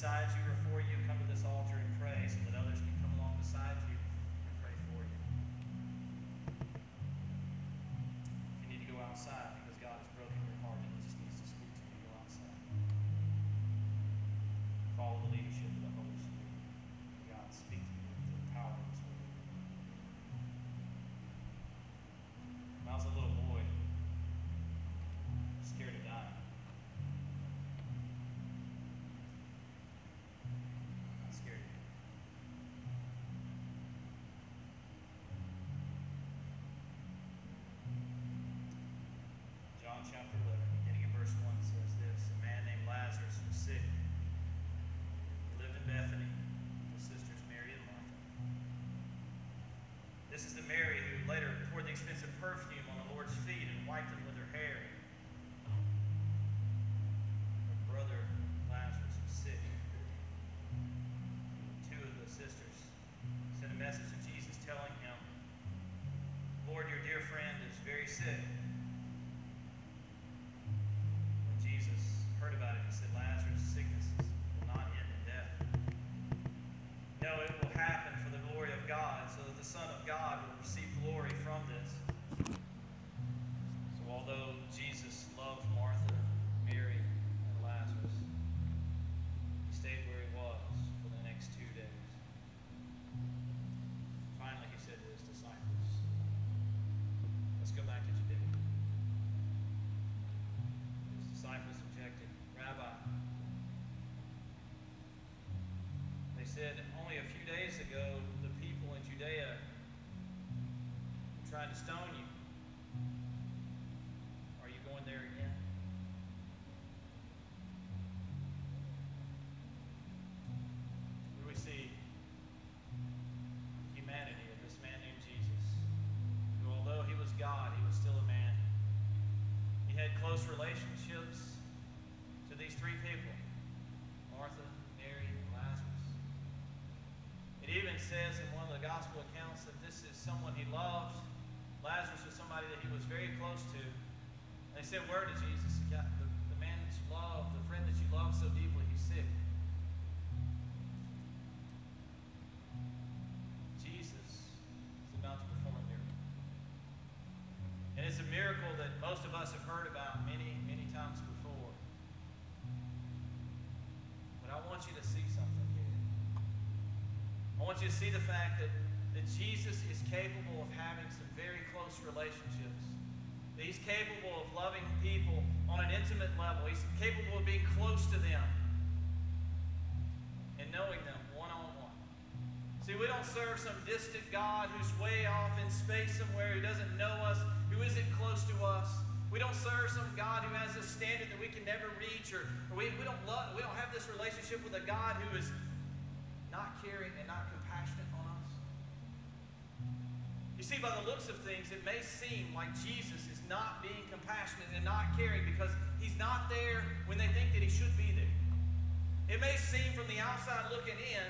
besides you says in one of the gospel accounts that this is someone he loved. Lazarus was somebody that he was very close to. And they said, Where to Jesus? The, the man that you love, the friend that you love so deeply, he's sick. Jesus is about to perform a miracle. And it's a miracle that most of us have heard about many, many times before. But I want you to see something. I want you to see the fact that, that Jesus is capable of having some very close relationships. He's capable of loving people on an intimate level. He's capable of being close to them and knowing them one on one. See, we don't serve some distant God who's way off in space somewhere, who doesn't know us, who isn't close to us. We don't serve some God who has a standard that we can never reach, or, or we, we don't love, we don't have this relationship with a God who is not caring and not compassionate on us. You see, by the looks of things, it may seem like Jesus is not being compassionate and not caring because he's not there when they think that he should be there. It may seem from the outside looking in,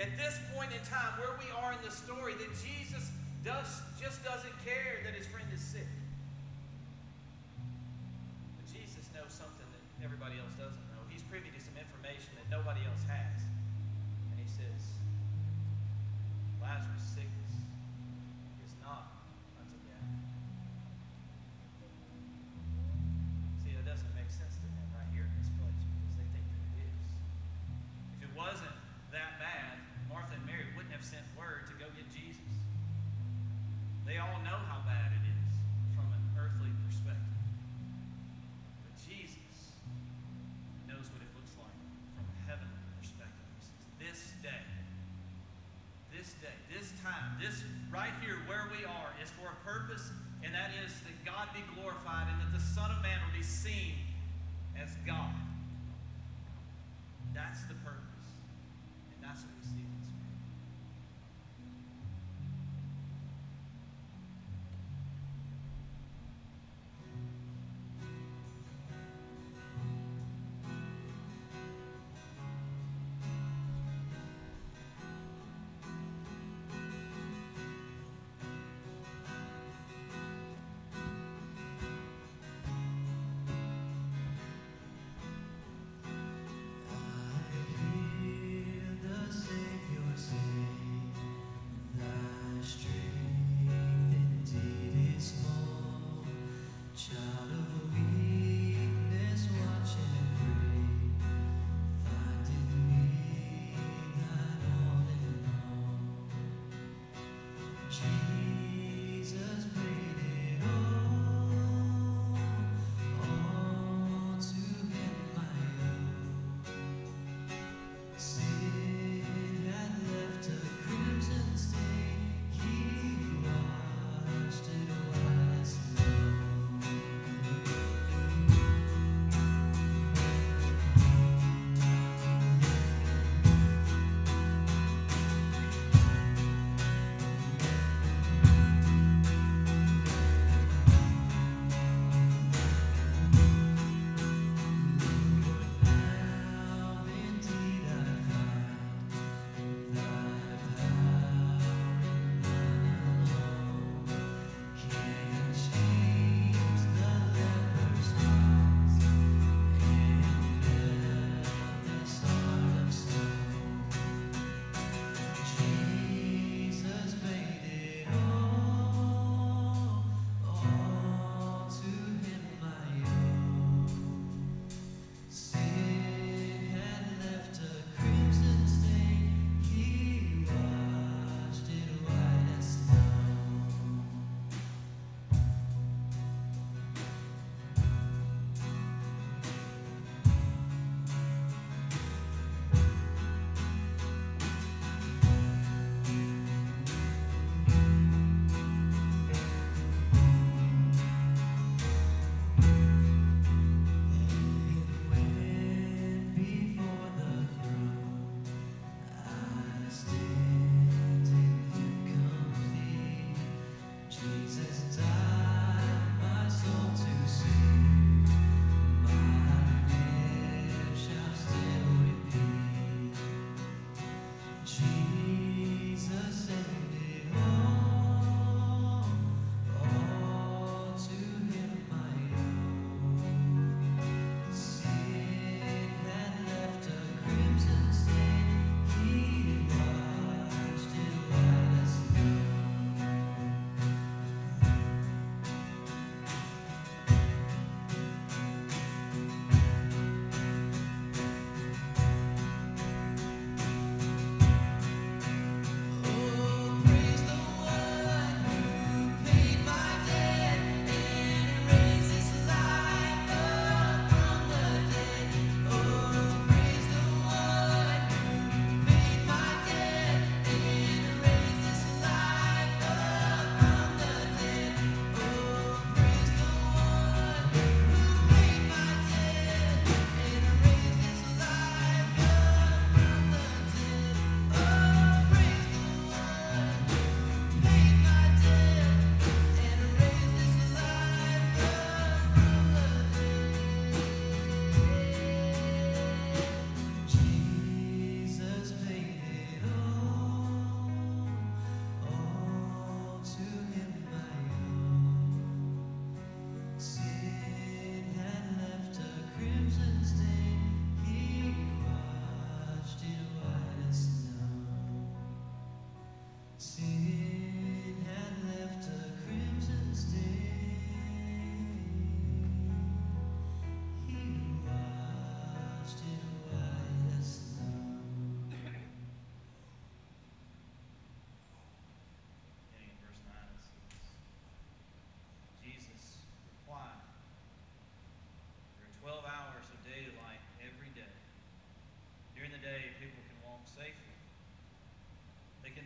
at this point in time, where we are in the story, that Jesus does, just doesn't care that his friend is sick. But Jesus knows something that everybody else doesn't know. He's privy to some information that nobody else has. And he says, Lazarus' sickness That's see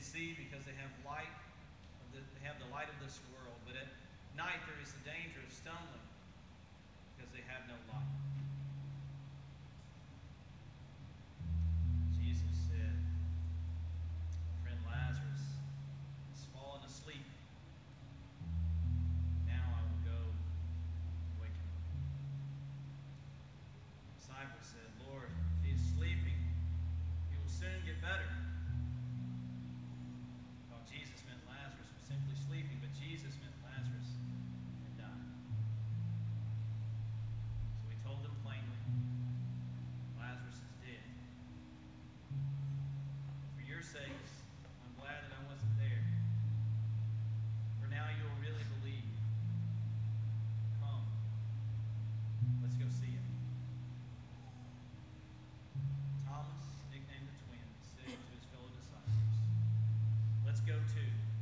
see because they have light, they have the light of this world. But at night there is the danger of stumbling because they have no light. go to.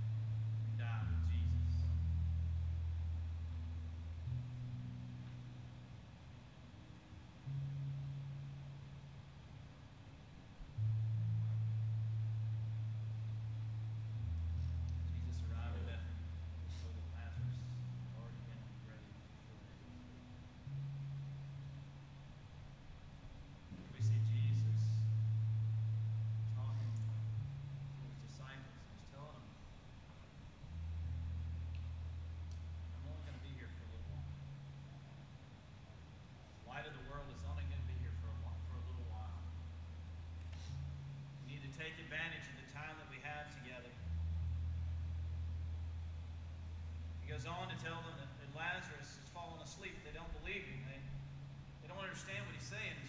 understand what he's saying.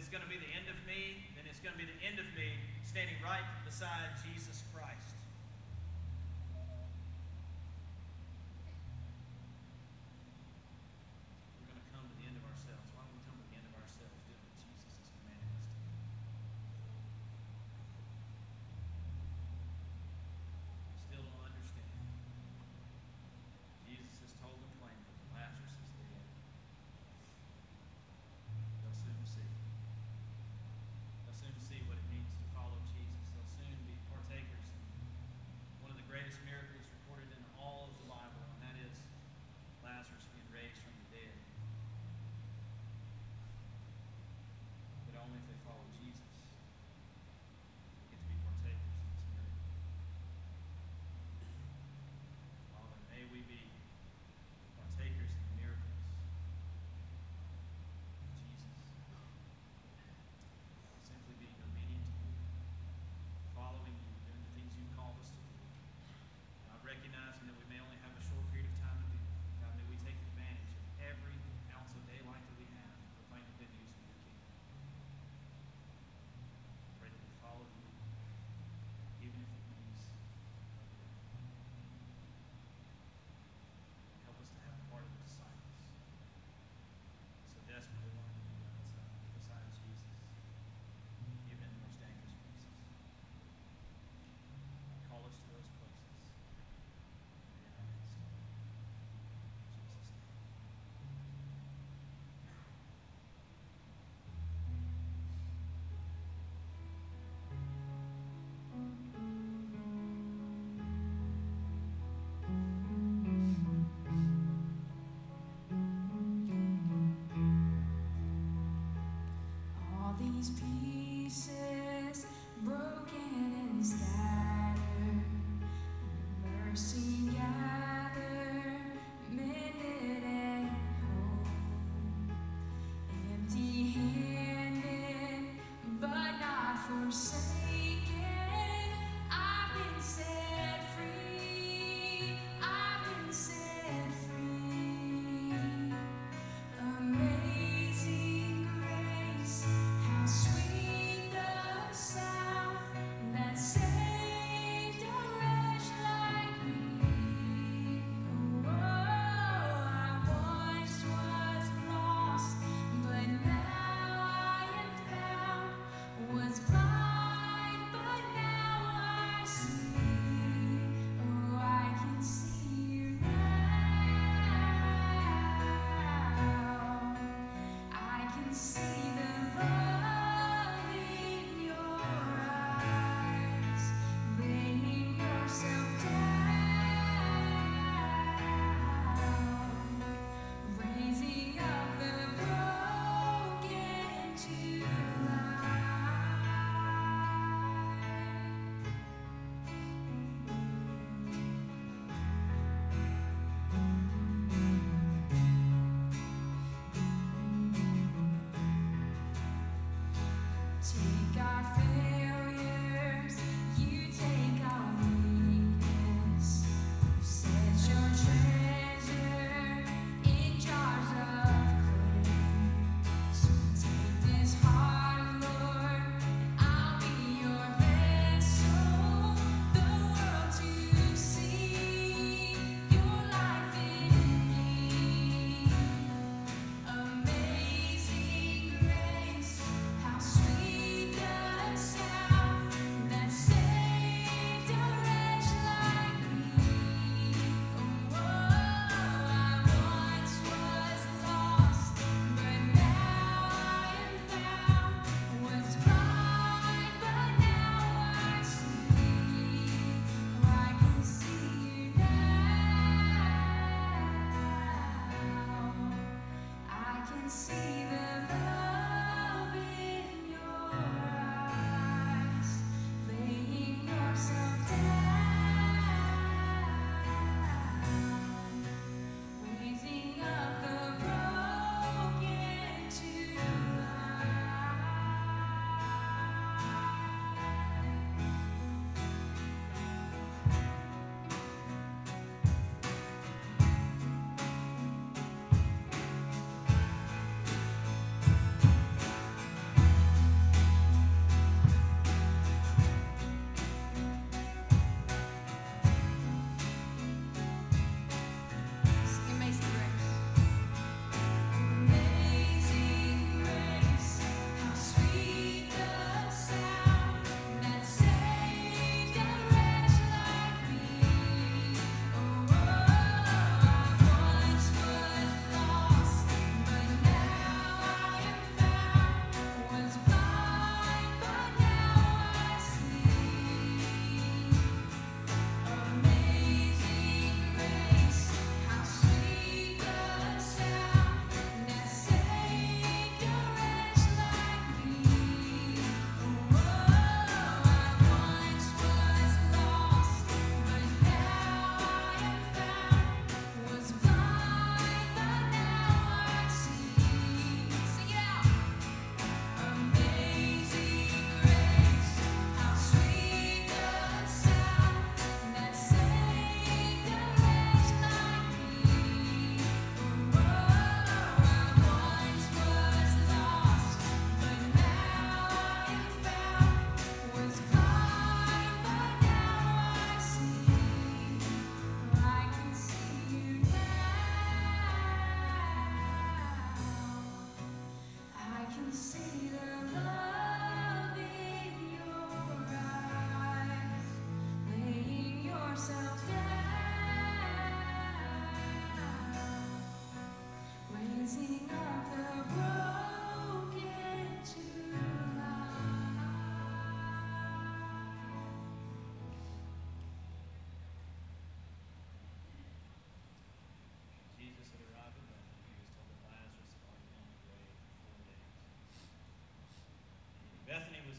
it's going to be the end of me, then it's going to be the end of me standing right beside Jesus Christ. peace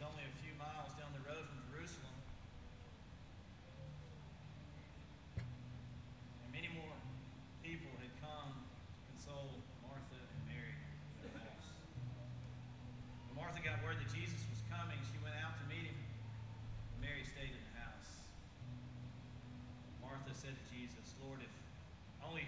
only a few miles down the road from Jerusalem. And many more people had come to console Martha and Mary in the house. When Martha got word that Jesus was coming, she went out to meet him. Mary stayed in the house. Martha said to Jesus, Lord, if only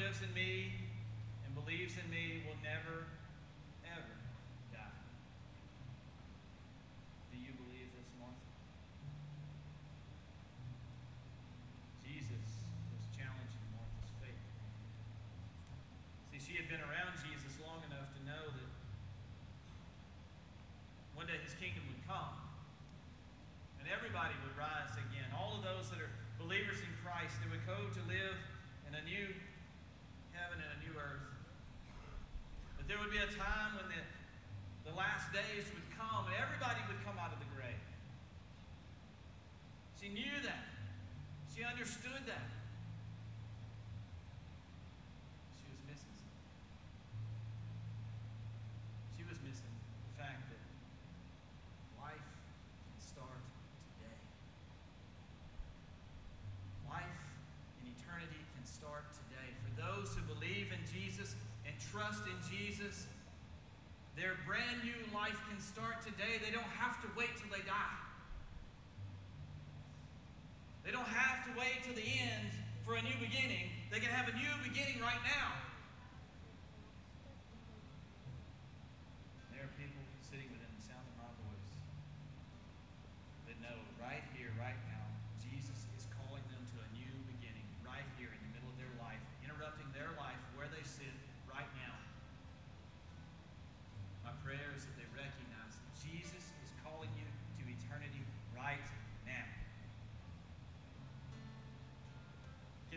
lives in me and believes in me will never, ever die. Do you believe this, Martha? Jesus was challenging Martha's faith. See, she had been around Jesus long enough to know that one day his kingdom would come and everybody would rise again. All of those that are believers in Christ, they would go to live in a new heaven and a new earth. But there would be time when the, the last days would come and everybody would come out of the grave. She knew that. She understood that. She was missing something. She was missing the fact that life can start today. Life in eternity can start today. For those who believe in Jesus and trust in Jesus, their brand new life can start today. They don't have to wait till they die. They don't have to wait till the end for a new beginning. They can have a new beginning right now.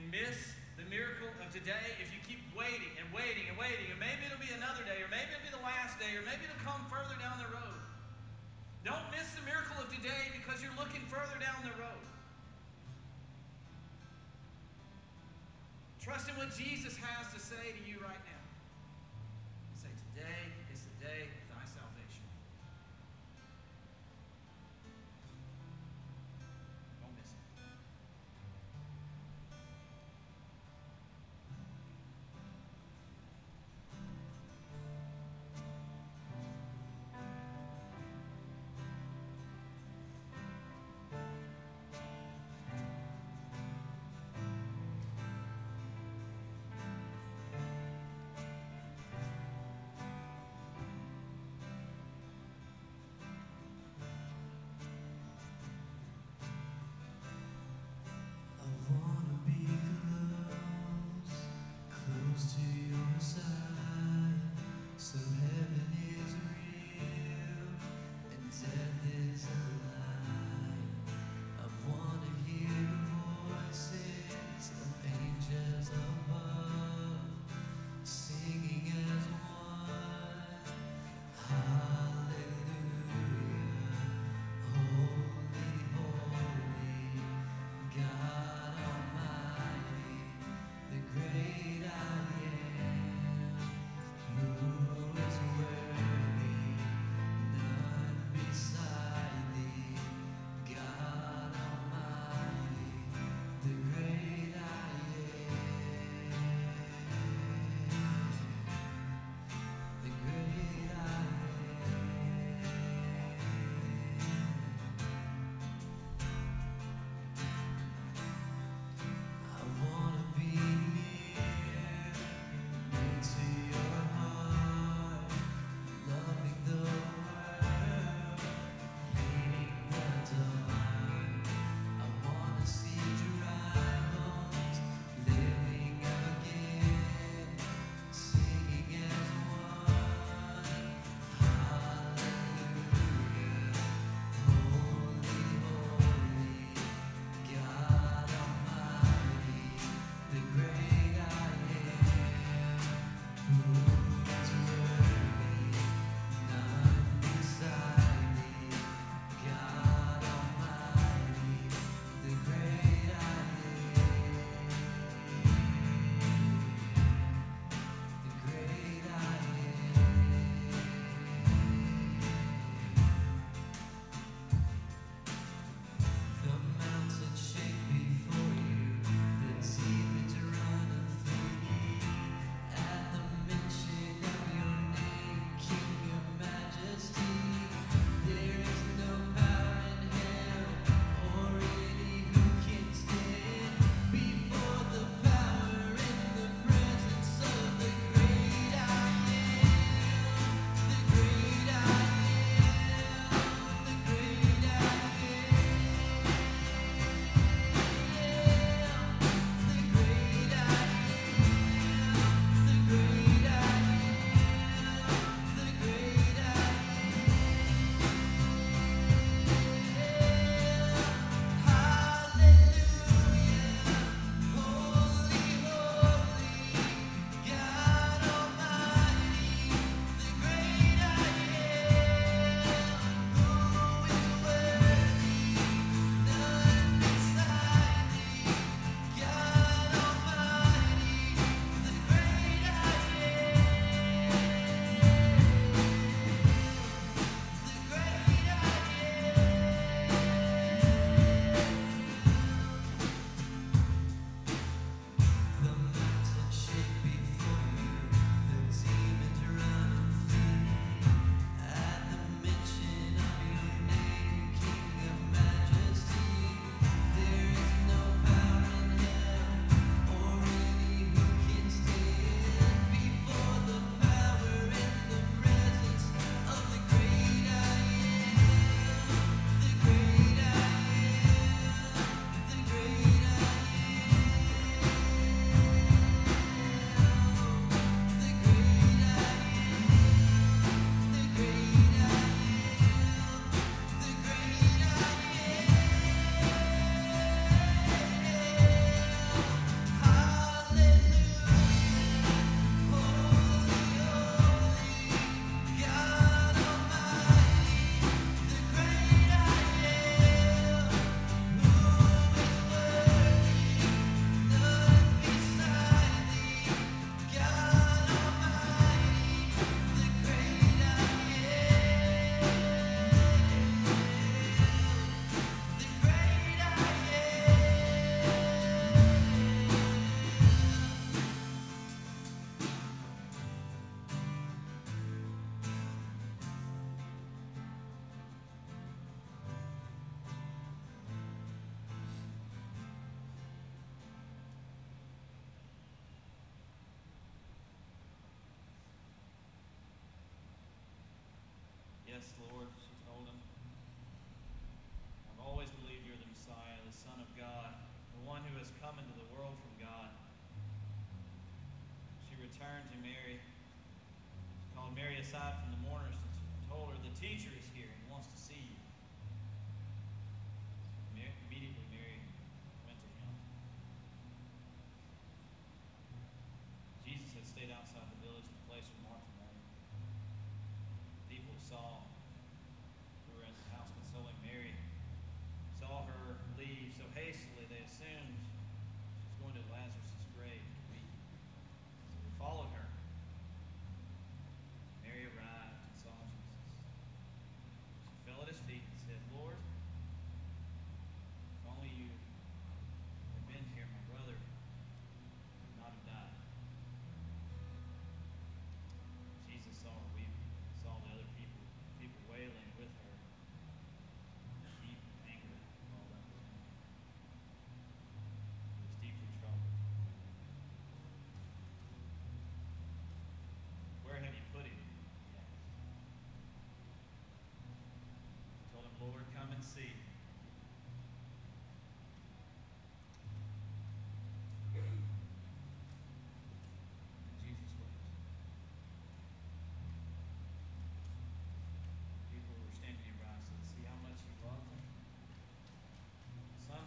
Miss the miracle of today if you keep waiting and waiting and waiting, and maybe it'll be another day, or maybe it'll be the last day, or maybe it'll come further down the road. Don't miss the miracle of today because you're looking further down the road. Trust in what Jesus has to say to you right now.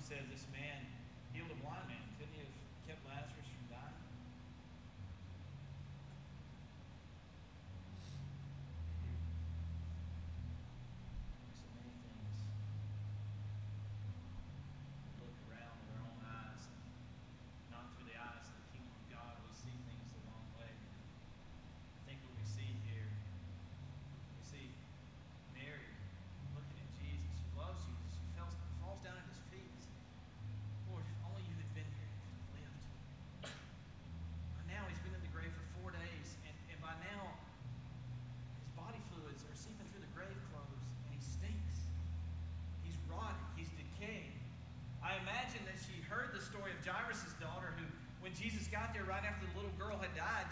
Said this man healed a blind man. run after the little girl had died,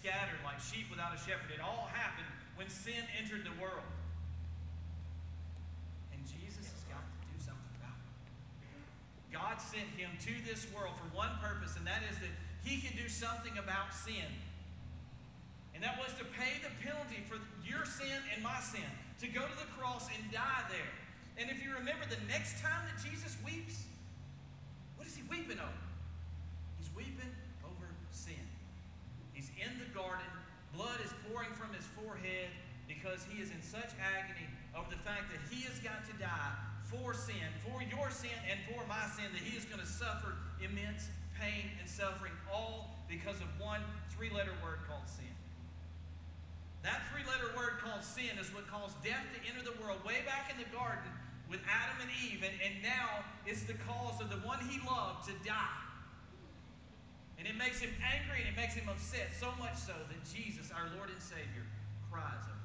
scattered like sheep without a shepherd. It all happened when sin entered the world. And Jesus has got to do something about it. God sent him to this world for one purpose, and that is that he could do something about sin. And that was to pay the penalty for your sin and my sin, to go to the cross and die there. And if you remember, the next time that Jesus weeps, what is he weeping over? He's weeping in the garden. Blood is pouring from his forehead because he is in such agony over the fact that he has got to die for sin, for your sin and for my sin, that he is going to suffer immense pain and suffering, all because of one three letter word called sin. That three letter word called sin is what caused death to enter the world way back in the garden with Adam and Eve, and, and now it's the cause of the one he loved to die and it makes him angry and it makes him upset, so much so that Jesus, our Lord and Savior, cries over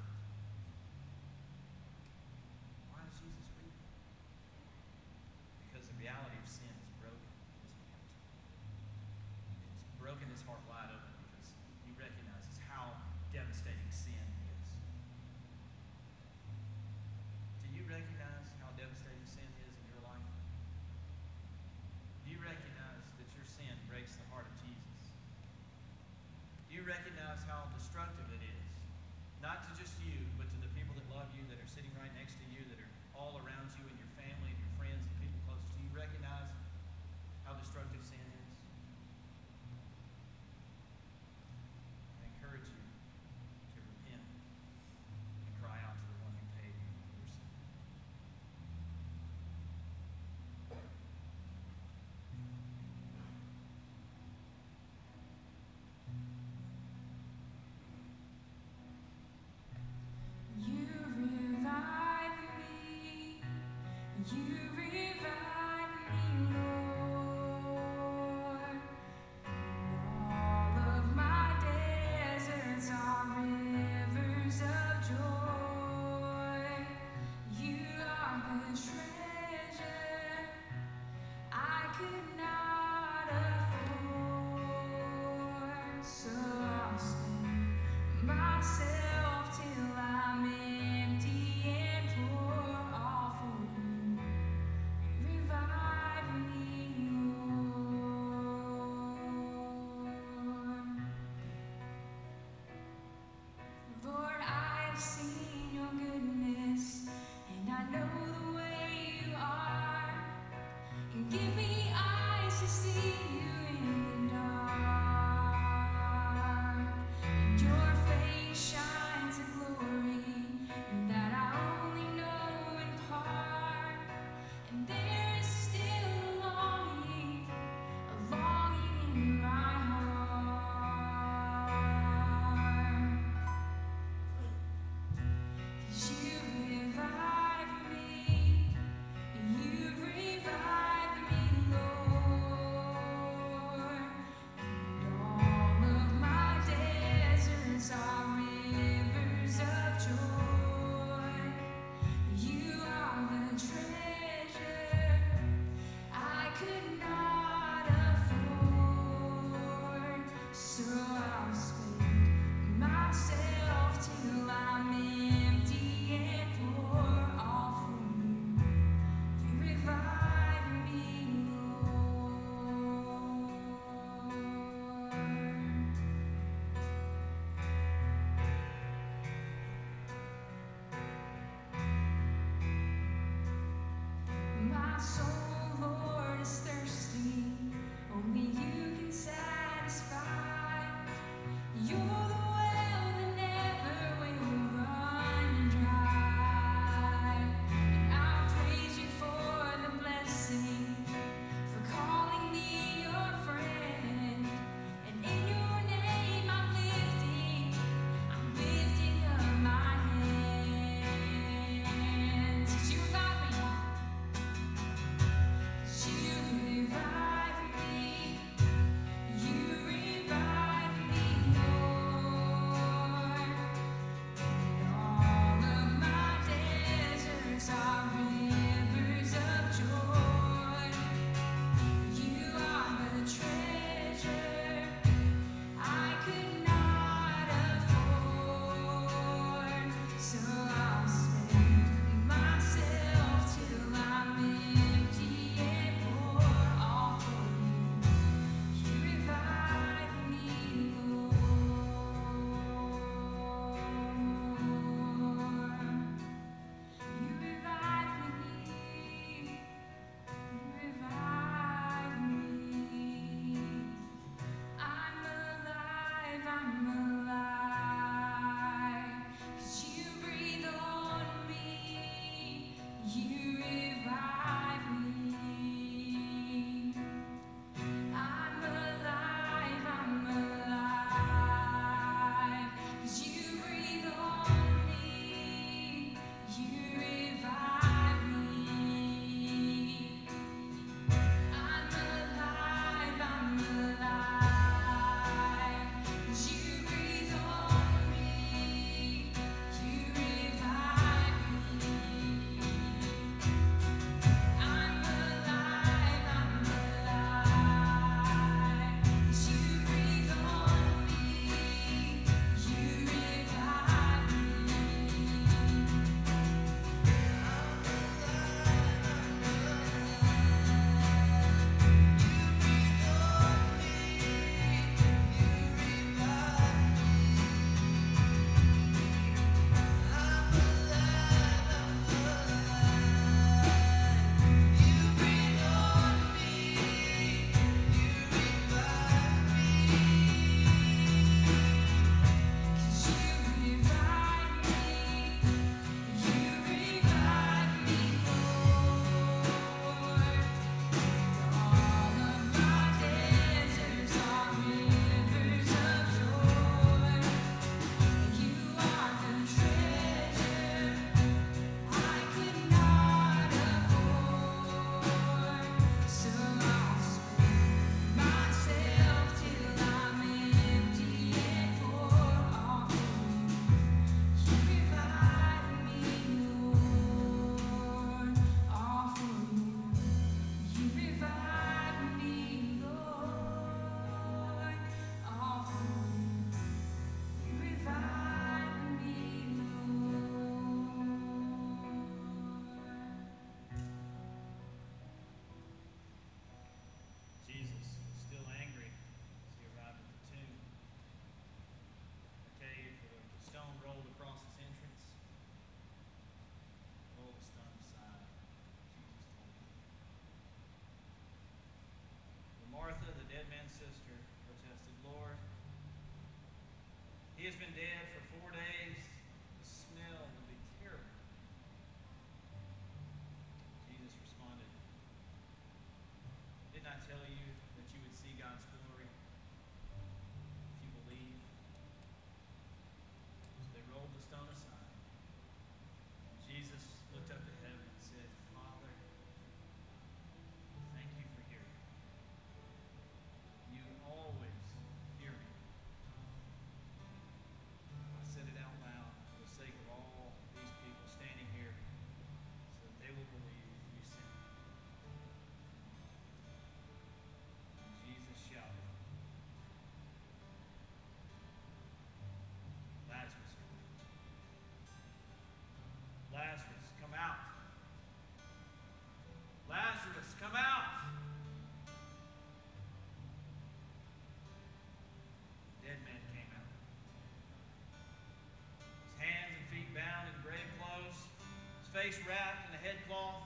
face wrapped in a headcloth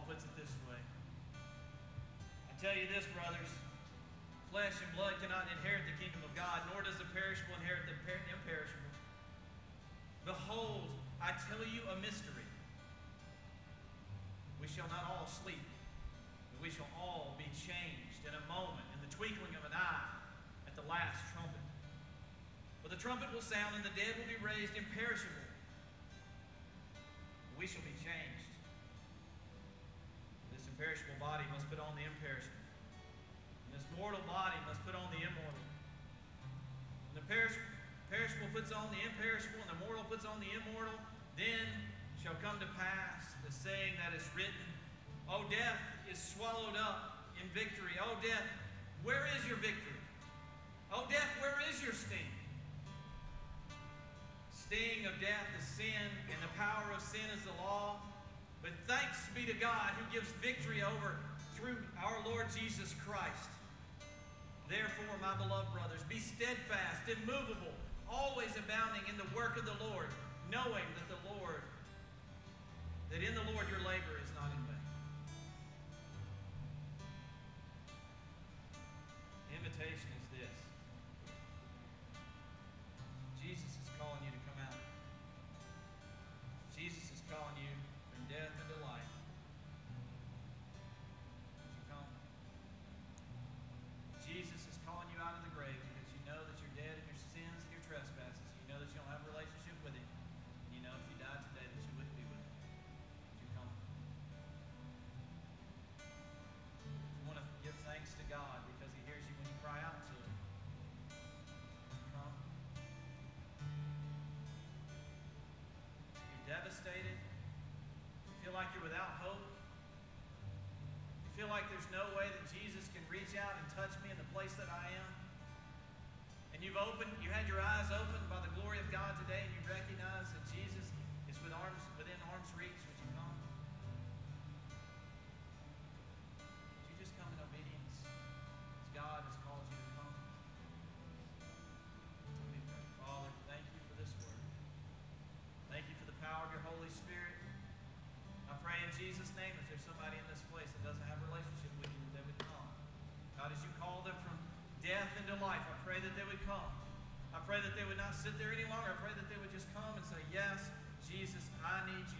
Paul puts it this way. I tell you this, brothers. Flesh and blood cannot inherit the kingdom of God, nor does the perishable inherit the per- imperishable. Behold, I tell you a mystery. We shall not all sleep, but we shall all be changed in a moment, in the twinkling of an eye, at the last trumpet. For the trumpet will sound, and the dead will be raised imperishable. This imperishable body must put on the imperishable. And this mortal body must put on the immortal. And the perish- perishable puts on the imperishable, and the mortal puts on the immortal, then shall come to pass the saying that is written, O death is swallowed up in victory. O death, where is your victory? O death, where is your sting? Sting of death is sin, and the power of sin is the law. But thanks be to God who gives victory over through our Lord Jesus Christ. Therefore, my beloved brothers, be steadfast, immovable, always abounding in the work of the Lord, knowing that the Lord, that in the Lord your labor is not in vain. Invitation devastated, you feel like you're without hope, you feel like there's no way that Jesus can reach out and touch me in the place that I am, and you've opened, you had your eyes opened by the glory of God today, and you recognize that Jesus is with arms, within arm's reach, pray that they would not sit there any longer. I pray that they would just come and say, Yes, Jesus, I need you.